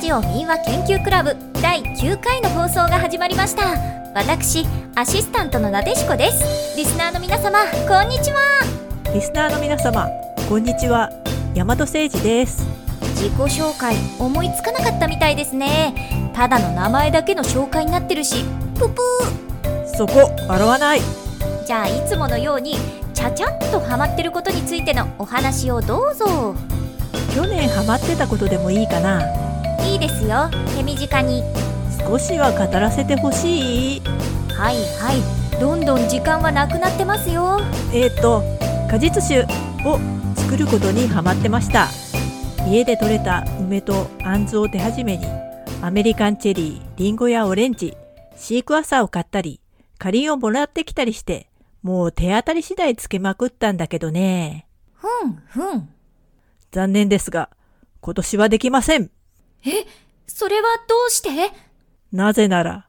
ジオ民話研究クラブ第9回の放送が始まりました。私アシスタントのなでしこです。リスナーの皆様こんにちは。リスナーの皆様こんにちは。大和誠二です。自己紹介思いつかなかったみたいですね。ただの名前だけの紹介になってるしぷぷそこ笑わない。じゃあいつものようにちゃちゃんとハマってることについてのお話をどうぞ。去年ハマってたことでもいいかないいですよ。手短に。少しは語らせてほしい。はいはい。どんどん時間はなくなってますよ。えーと果実酒を作ることにハマってました。家で採れた梅とあんずを手始めにアメリカンチェリー、リンゴやオレンジ、シークワーサーを買ったり、かりんをもらってきたりして、もう手当たり次第つけまくったんだけどね。ふんふん。残念ですが、今年はできません。えそれはどうして？なぜなら、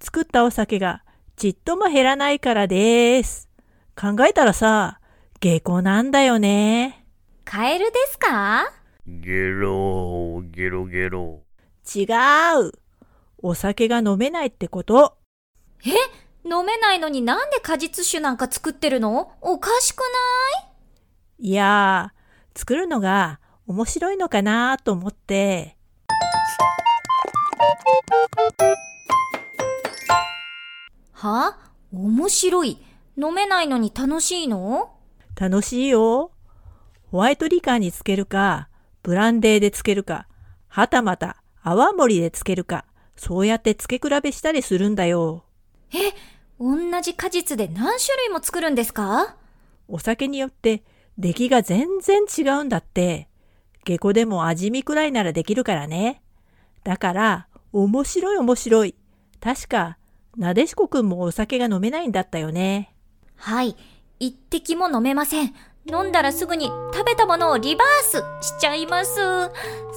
作ったお酒がちっとも減らないからです。考えたらさ、下戸なんだよね。カエルですか？ゲロゲロゲロ。違う。お酒が飲めないってこと。え飲めないのになんで果実酒なんか作ってるの？おかしくない？いやー、作るのが面白いのかなと思って。は？面白い。飲めないのに楽しいの？楽しいよ。ホワイトリカーにつけるか、ブランデーでつけるか、はたまた泡盛でつけるか、そうやって付け比べしたりするんだよ。え、同じ果実で何種類も作るんですか？お酒によって出来が全然違うんだって。下戸でも味見くらいならできるからね。だから、面白い面白い。確か、なでしこくんもお酒が飲めないんだったよね。はい。一滴も飲めません。飲んだらすぐに食べたものをリバースしちゃいます。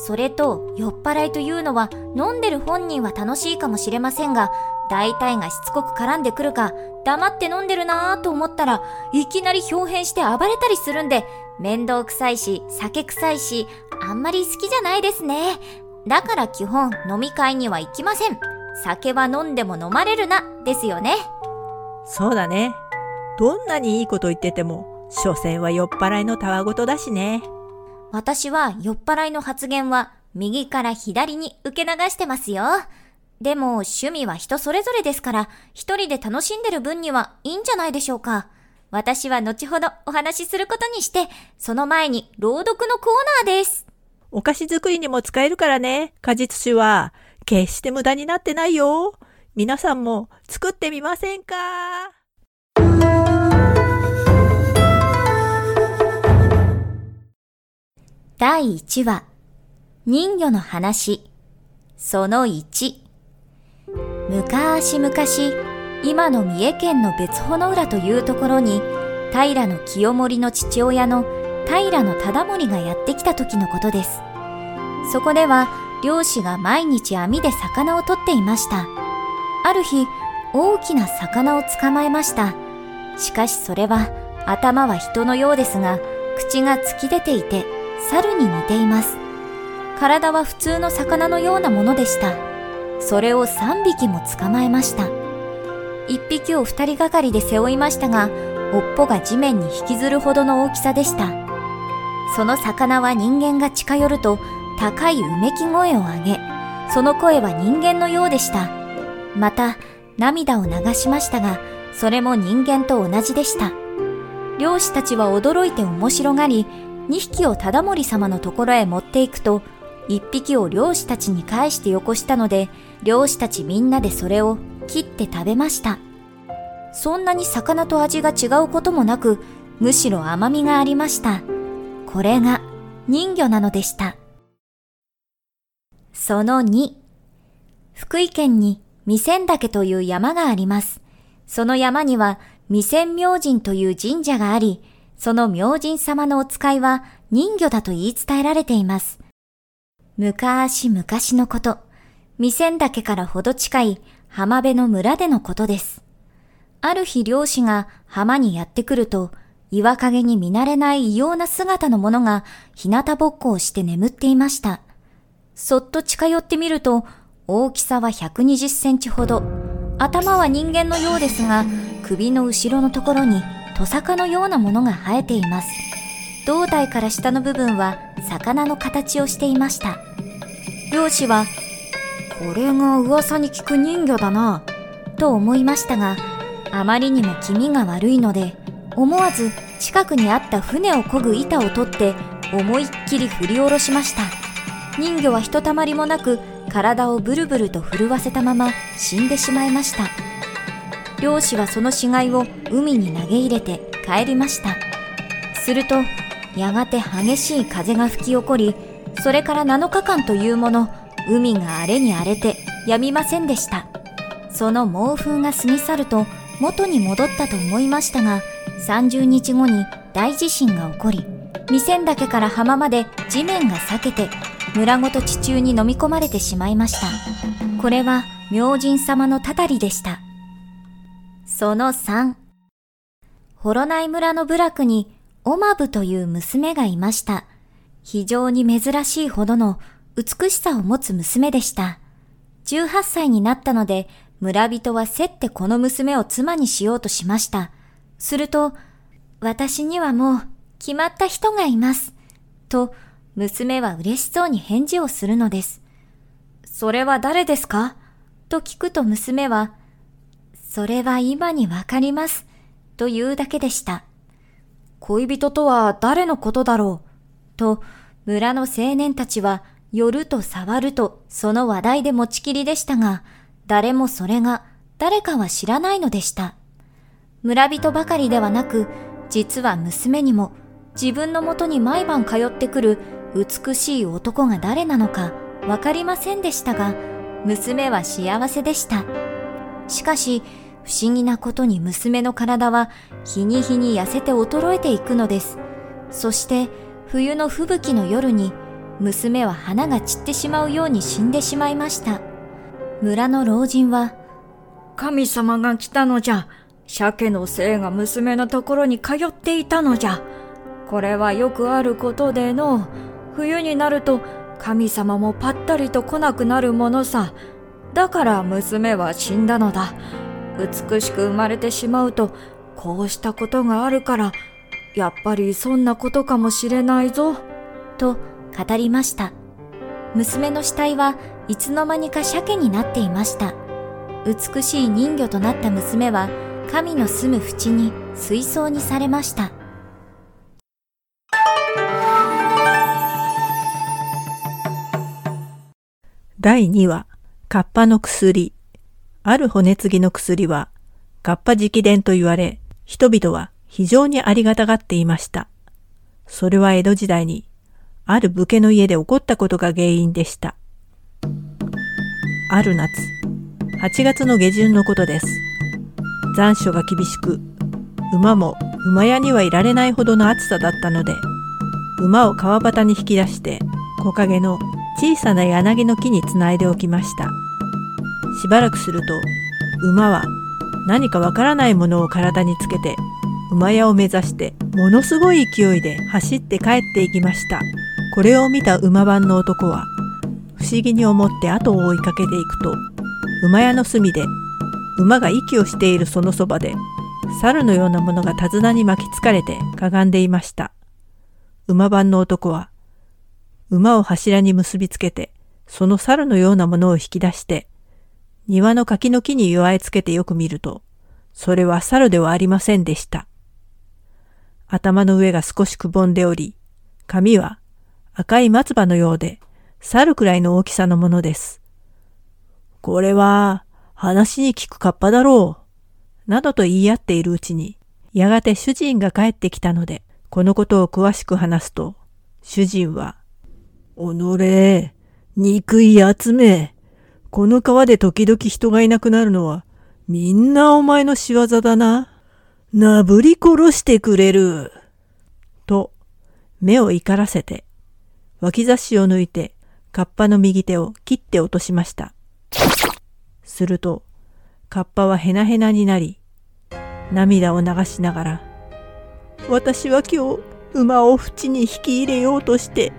それと、酔っ払いというのは飲んでる本人は楽しいかもしれませんが、大体がしつこく絡んでくるか、黙って飲んでるなぁと思ったらいきなり表変して暴れたりするんで、面倒くさいし、酒臭いし、あんまり好きじゃないですね。だから基本飲み会には行きません。酒は飲んでも飲まれるな、ですよね。そうだね。どんなにいいこと言ってても、所詮は酔っ払いのたわごとだしね。私は酔っ払いの発言は右から左に受け流してますよ。でも趣味は人それぞれですから、一人で楽しんでる分にはいいんじゃないでしょうか。私は後ほどお話しすることにして、その前に朗読のコーナーです。お菓子作りにも使えるからね、果実酒は。決して無駄になってないよ。皆さんも作ってみませんか？第1話、人魚の話、その1。昔々、今の三重県の別穂の浦というところに、平清盛の父親の平忠盛がやってきた時のことです。そこでは、漁師が毎日網で魚を取っていました。ある日、大きな魚を捕まえました。しかしそれは、頭は人のようですが、口が突き出ていて、猿に似ています。体は普通の魚のようなものでした。それを3匹も捕まえました。1匹を2人がかりで背負いましたが、尾っぽが地面に引きずるほどの大きさでした。その魚は人間が近寄ると高いうめき声を上げ、その声は人間のようでした。また、涙を流しましたが、それも人間と同じでした。漁師たちは驚いて面白がり、2匹を忠盛様のところへ持っていくと、1匹を漁師たちに返してよこしたので、漁師たちみんなでそれを切って食べました。そんなに魚と味が違うこともなく、むしろ甘みがありました。これが人魚なのでした。その2、福井県に未仙岳という山があります。その山には未仙明神という神社があり、その明神様のお使いは人魚だと言い伝えられています。昔々のこと、未仙岳からほど近い浜辺の村でのことです。ある日漁師が浜にやってくると、岩陰に見慣れない異様な姿の者が日向ぼっこをして眠っていました。そっと近寄ってみると、大きさは120センチほど。頭は人間のようですが、首の後ろのところにトサカのようなものが生えています。胴体から下の部分は魚の形をしていました。漁師は、これが噂に聞く人魚だな、と思いましたが、あまりにも気味が悪いので、思わず近くにあった船を漕ぐ板を取って思いっきり振り下ろしました。人魚はひとたまりもなく体をブルブルと震わせたまま死んでしまいました。漁師はその死骸を海に投げ入れて帰りました。すると、やがて激しい風が吹き起こり、それから7日間というもの、海が荒れに荒れてやみませんでした。その猛風が過ぎ去ると元に戻ったと思いましたが、30日後に大地震が起こり、未仙岳から浜まで地面が裂けて、村ごと地中に飲み込まれてしまいました。これは明神様のたたりでした。その3、幌内村の部落にオマブという娘がいました。非常に珍しいほどの美しさを持つ娘でした。18歳になったので、村人は競ってこの娘を妻にしようとしました。すると、私にはもう決まった人がいます。と、娘は嬉しそうに返事をするのです。それは誰ですか？と聞くと娘は、それは今にわかります。と言うだけでした。恋人とは誰のことだろう？と、村の青年たちは寄ると触るとその話題で持ちきりでしたが、誰もそれが誰かは知らないのでした。村人ばかりではなく、実は娘にも自分のもとに毎晩通ってくる美しい男が誰なのかわかりませんでしたが、娘は幸せでした。しかし、不思議なことに娘の体は日に日に痩せて衰えていくのです。そして冬の吹雪の夜に娘は花が散ってしまうように死んでしまいました。村の老人は、神様が来たのじゃ。鮭の精が娘のところに通っていたのじゃ。これはよくあることでの、冬になると神様もぱったりと来なくなるものさ。だから娘は死んだのだ。美しく生まれてしまうと、こうしたことがあるから、やっぱりそんなことかもしれないぞ。と語りました。娘の死体はいつの間にか鮭になっていました。美しい人魚となった娘は、神の住む淵に水槽にされました。第2話、カッパの薬。ある骨継ぎの薬は、カッパ直伝と言われ、人々は非常にありがたがっていました。それは江戸時代に、ある武家の家で起こったことが原因でした。ある夏、8月の下旬のことです。残暑が厳しく、馬も馬屋にはいられないほどの暑さだったので、馬を川端に引き出して、木陰の小さな柳の木につないでおきました。しばらくすると、馬は何かわからないものを体につけて、馬屋を目指してものすごい勢いで走って帰っていきました。これを見た馬番の男は、不思議に思って後を追いかけていくと、馬屋の隅で馬が息をしているそのそばで、猿のようなものが手綱に巻きつかれてかがんでいました。馬番の男は、馬を柱に結びつけて、その猿のようなものを引き出して、庭の柿の木に弱えつけてよく見ると、それは猿ではありませんでした。頭の上が少しくぼんでおり、髪は赤い松葉のようで、猿くらいの大きさのものです。これは、話に聞くカッパだろう。などと言い合っているうちに、やがて主人が帰ってきたので、このことを詳しく話すと、主人は、おのれ、憎い集め。この川で時々人がいなくなるのは、みんなお前の仕業だな。なぶり殺してくれる。と、目を怒らせて、脇差しを抜いて、カッパの右手を切って落としました。すると、カッパはヘナヘナになり、涙を流しながら、私は今日、馬を淵に引き入れようとして、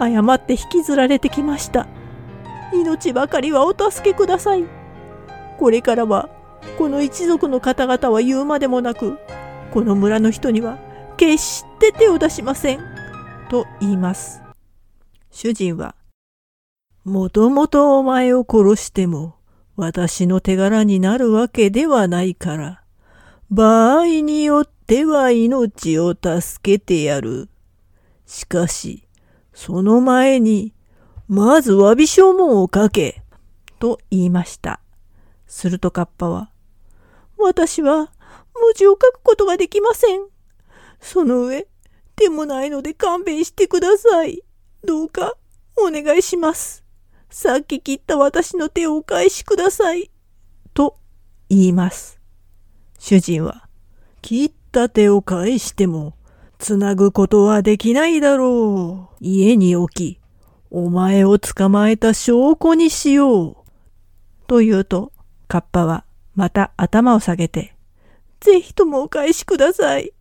誤って引きずられてきました。命ばかりはお助けください。これからは、この一族の方々は言うまでもなく、この村の人には決して手を出しません。と言います。主人は、もともとお前を殺しても、私の手柄になるわけではないから、場合によっては命を助けてやる。しかし、その前に、まず詫び証文を書け、と言いました。するとカッパは、私は文字を書くことができません。その上、手もないので勘弁してください。どうか、お願いします。さっき切った私の手をお返しください。と言います。主人は、切った手を返しても、つなぐことはできないだろう。家に置き、お前を捕まえた証拠にしよう。と言うと、カッパはまた頭を下げて、ぜひともお返しください。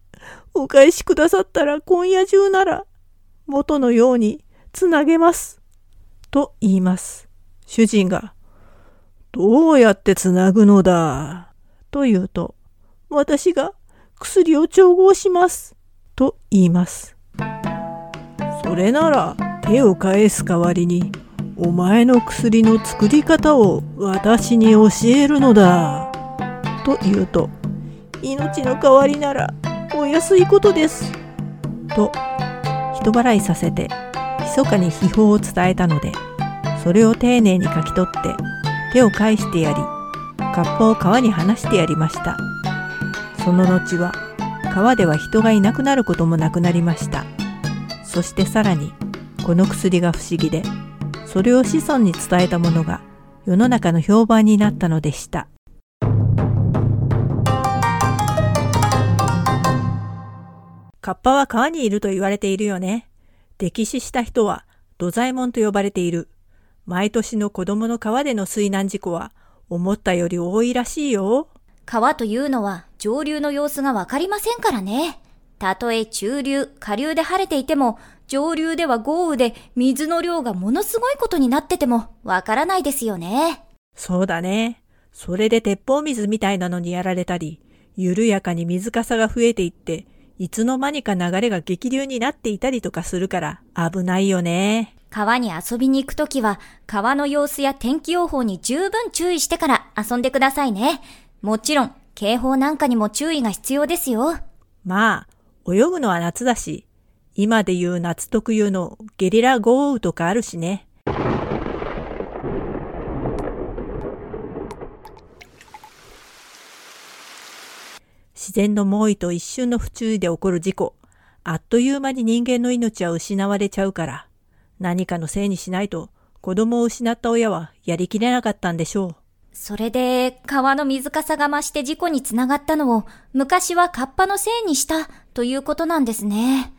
お返しくださったら今夜中なら、元のようにつなげます。と言います。主人が、どうやってつなぐのだ？と言うと、私が薬を調合します。と言います。それなら手を返す代わりに、お前の薬の作り方を私に教えるのだ。と言うと、命の代わりならお安いことです。と、人払いさせて、密かに秘宝を伝えたので、それを丁寧に書き取って、手を返してやり、カッパを川に放してやりました。その後は、川では人がいなくなることもなくなりました。そしてさらに、この薬が不思議で、それを子孫に伝えたものが世の中の評判になったのでした。カッパは川にいると言われているよね。溺死した人は土左衛門と呼ばれている。毎年の子供の川での水難事故は思ったより多いらしいよ。川というのは上流の様子がわかりませんからね。たとえ中流、下流で晴れていても、上流では豪雨で水の量がものすごいことになっててもわからないですよね。そうだね。それで鉄砲水みたいなのにやられたり、緩やかに水かさが増えていって、いつの間にか流れが激流になっていたりとかするから危ないよね。川に遊びに行くときは、川の様子や天気予報に十分注意してから遊んでくださいね。もちろん、警報なんかにも注意が必要ですよ。まあ、泳ぐのは夏だし、今で言う夏特有のゲリラ豪雨とかあるしね。自然の猛威と一瞬の不注意で起こる事故、あっという間に人間の命は失われちゃうから、何かのせいにしないと子供を失った親はやりきれなかったんでしょう。それで、川の水かさが増して事故につながったのを、昔はカッパのせいにしたということなんですね。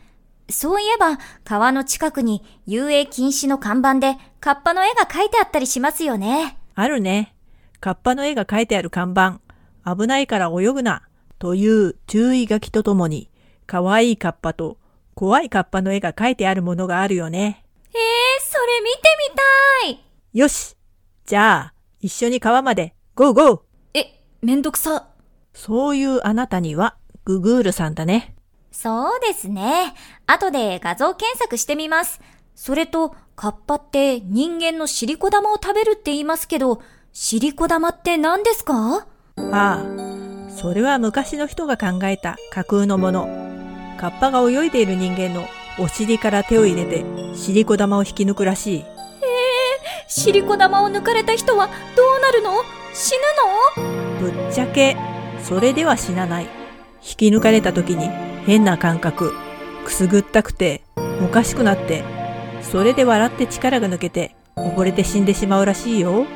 そういえば、川の近くに遊泳禁止の看板でカッパの絵が描いてあったりしますよね。あるね。カッパの絵が描いてある看板。危ないから泳ぐな。という注意書きとともに、可愛いカッパと怖いカッパの絵が描いてあるものがあるよね。えー、それ見てみたいよしじゃあ、一緒に川まで、ゴーゴーえ、めんどくさ。そういうあなたには、ググールさんだね。そうですね。後で画像検索してみます。それと、カッパって人間のシリコ玉を食べるって言いますけど、シリコ玉って何ですか？ああ、それは昔の人が考えた架空のもの。カッパが泳いでいる人間のお尻から手を入れて、シリコ玉を引き抜くらしい。シリコ玉を抜かれた人はどうなるの？死ぬの？ぶっちゃけ、それでは死なない。引き抜かれた時に変な感覚、くすぐったくて、おかしくなって、それで笑って力が抜けて、溺れて死んでしまうらしいよ。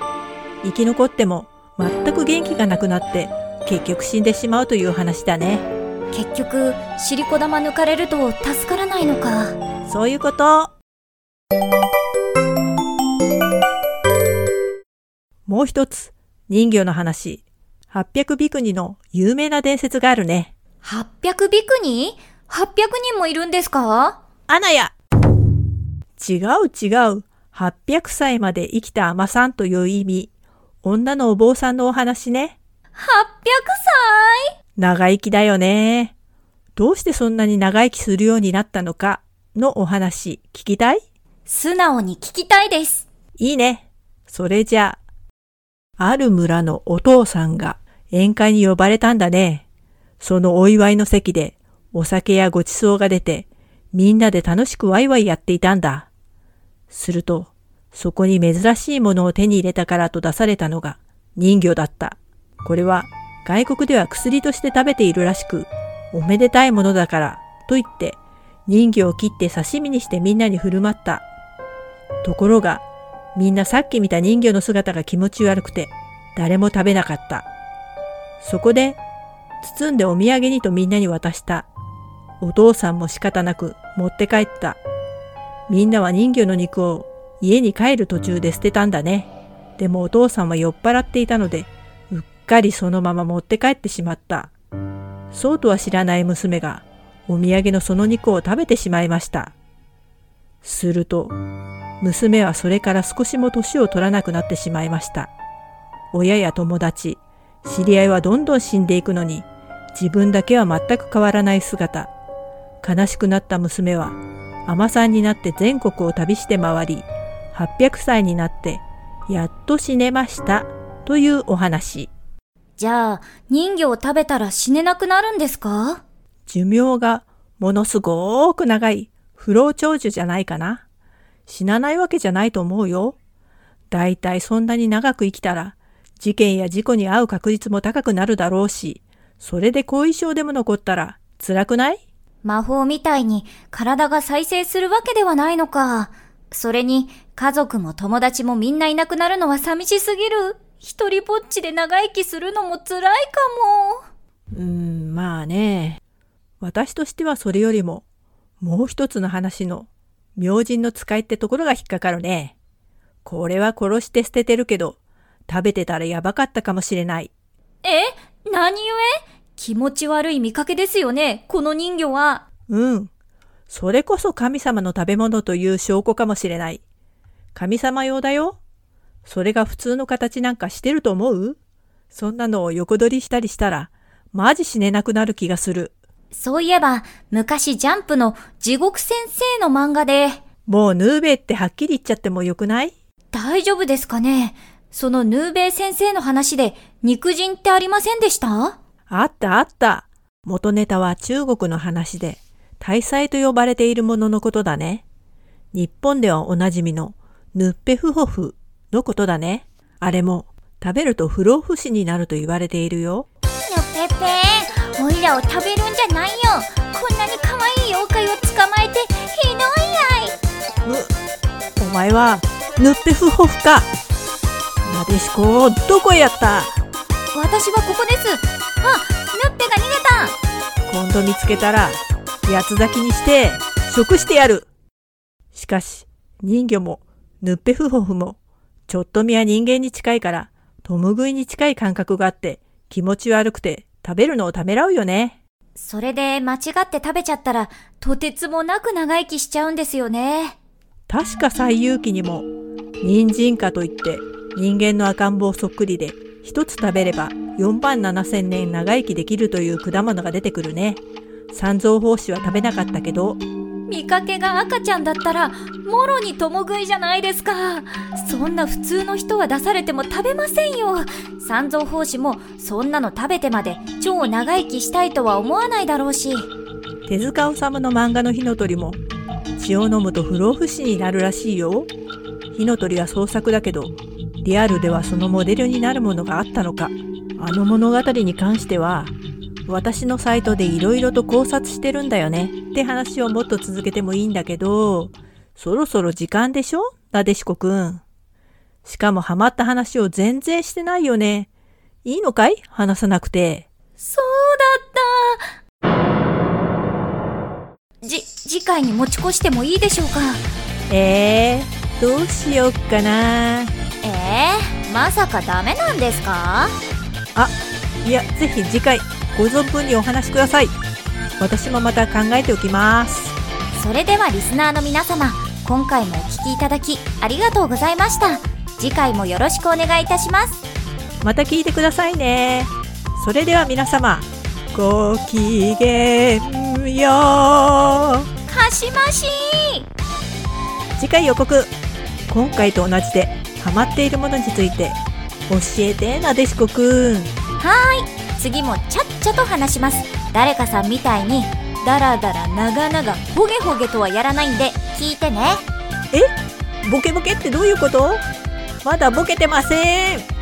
生き残っても、全く元気がなくなって、結局死んでしまうという話だね。結局、シリコ玉抜かれると助からないのか。そういうこと。もう一つ、人魚の話。800ビクニの有名な伝説があるね。800ビクニ ?800 人もいるんですか？アナや違う違う。800歳まで生きた海さんという意味、女のお坊さんのお話ね。800歳？長生きだよね。どうしてそんなに長生きするようになったのか？のお話聞きたい？素直に聞きたいです。いいね。それじゃあ、ある村のお父さんが宴会に呼ばれたんだね。そのお祝いの席でお酒やごちそうが出て、みんなで楽しくワイワイやっていたんだ。すると、そこに珍しいものを手に入れたからと出されたのが人魚だった。これは外国では薬として食べているらしく、おめでたいものだからと言って人魚を切って刺身にしてみんなに振る舞った。ところが、みんなさっき見た人魚の姿が気持ち悪くて、誰も食べなかった。そこで、包んでお土産にとみんなに渡した。お父さんも仕方なく持って帰った。みんなは人魚の肉を家に帰る途中で捨てたんだね。でもお父さんは酔っ払っていたので、かりそのまま持って帰ってしまった。そうとは知らない娘が、お土産のその肉を食べてしまいました。すると、娘はそれから少しも年を取らなくなってしまいました。親や友達、知り合いはどんどん死んでいくのに、自分だけは全く変わらない姿。悲しくなった娘は、海さんになって全国を旅して回り、800歳になって、やっと死ねました、というお話。じゃあ、人魚を食べたら死ねなくなるんですか？寿命がものすごく長い不老長寿じゃないかな。死なないわけじゃないと思うよ。だいたいそんなに長く生きたら、事件や事故に遭う確率も高くなるだろうし、それで後遺症でも残ったら辛くない？魔法みたいに体が再生するわけではないのか。それに、家族も友達もみんないなくなるのは寂しすぎる。一人ぼっちで長生きするのも辛いかも。うーん、まあね。私としてはそれよりも、もう一つの話の、明神の使いってところが引っかかるね。これは殺して捨ててるけど、食べてたらやばかったかもしれない。え？何故？気持ち悪い見かけですよね、この人魚は。うん。それこそ神様の食べ物という証拠かもしれない。神様用だよ。それが普通の形なんかしてると思う？そんなのを横取りしたりしたら、マジ死ねなくなる気がする。そういえば、昔ジャンプの地獄先生の漫画で、もうヌーベイってはっきり言っちゃってもよくない？大丈夫ですかね？そのヌーベイ先生の話で肉人ってありませんでした？あったあった。元ネタは中国の話で、大祭と呼ばれているもののことだね。日本ではおなじみのヌッペフホフのことだね。あれも食べると不老不死になると言われているよ。ぬぺぺおいらを食べるんじゃないよこんなに可愛い妖怪を捕まえてひどいやいむ、お前はヌッペフホフか。なでしこ、どこへやった？私はここですあぬっぺが逃げた今度見つけたら、八つ咲きにして、食してやる。しかし、人魚も、ヌッペフホフも、ちょっと見は人間に近いから、共食いに近い感覚があって、気持ち悪くて、食べるのをためらうよね。それで間違って食べちゃったらとてつもなく長生きしちゃうんですよね確か西遊記にも、人参花といって、人間の赤ん坊そっくりで、一つ食べれば4万7千年長生きできるという果物が出てくるね。三蔵法師は食べなかったけど、見かけが赤ちゃんだったらもろに共食いじゃないですかそんな普通の人は出されても食べませんよ三蔵法師もそんなの食べてまで超長生きしたいとは思わないだろうし手塚治虫の漫画の火の鳥も血を飲むと不老不死になるらしいよ。火の鳥は創作だけど、リアルではそのモデルになるものがあったのか。あの物語に関しては、私のサイトでいろいろと考察してるんだよねって話をもっと続けてもいいんだけど、そろそろ時間でしょ？なでしこくん。しかもハマった話を全然してないよね。いいのかい？話さなくて。そうだったじ次回に持ち越してもいいでしょうか？えー、どうしよっかな。えー、まさかダメなんですか？いや、ぜひ次回、ご存分にお話しください。私もまた考えておきます。それではリスナーの皆様今回もお聞きいただきありがとうございました。次回もよろしくお願いいたします。また聞いてくださいね。それでは皆様ごきげんよう。かしまし。次回予告今回と同じでハマっているものについて教えてなでしこくん。次もちゃっちゃと話します誰かさんみたいにダラダラ長々ホゲホゲとはやらないんで聞いてね。え？ボケボケってどういうこと？まだボケてません。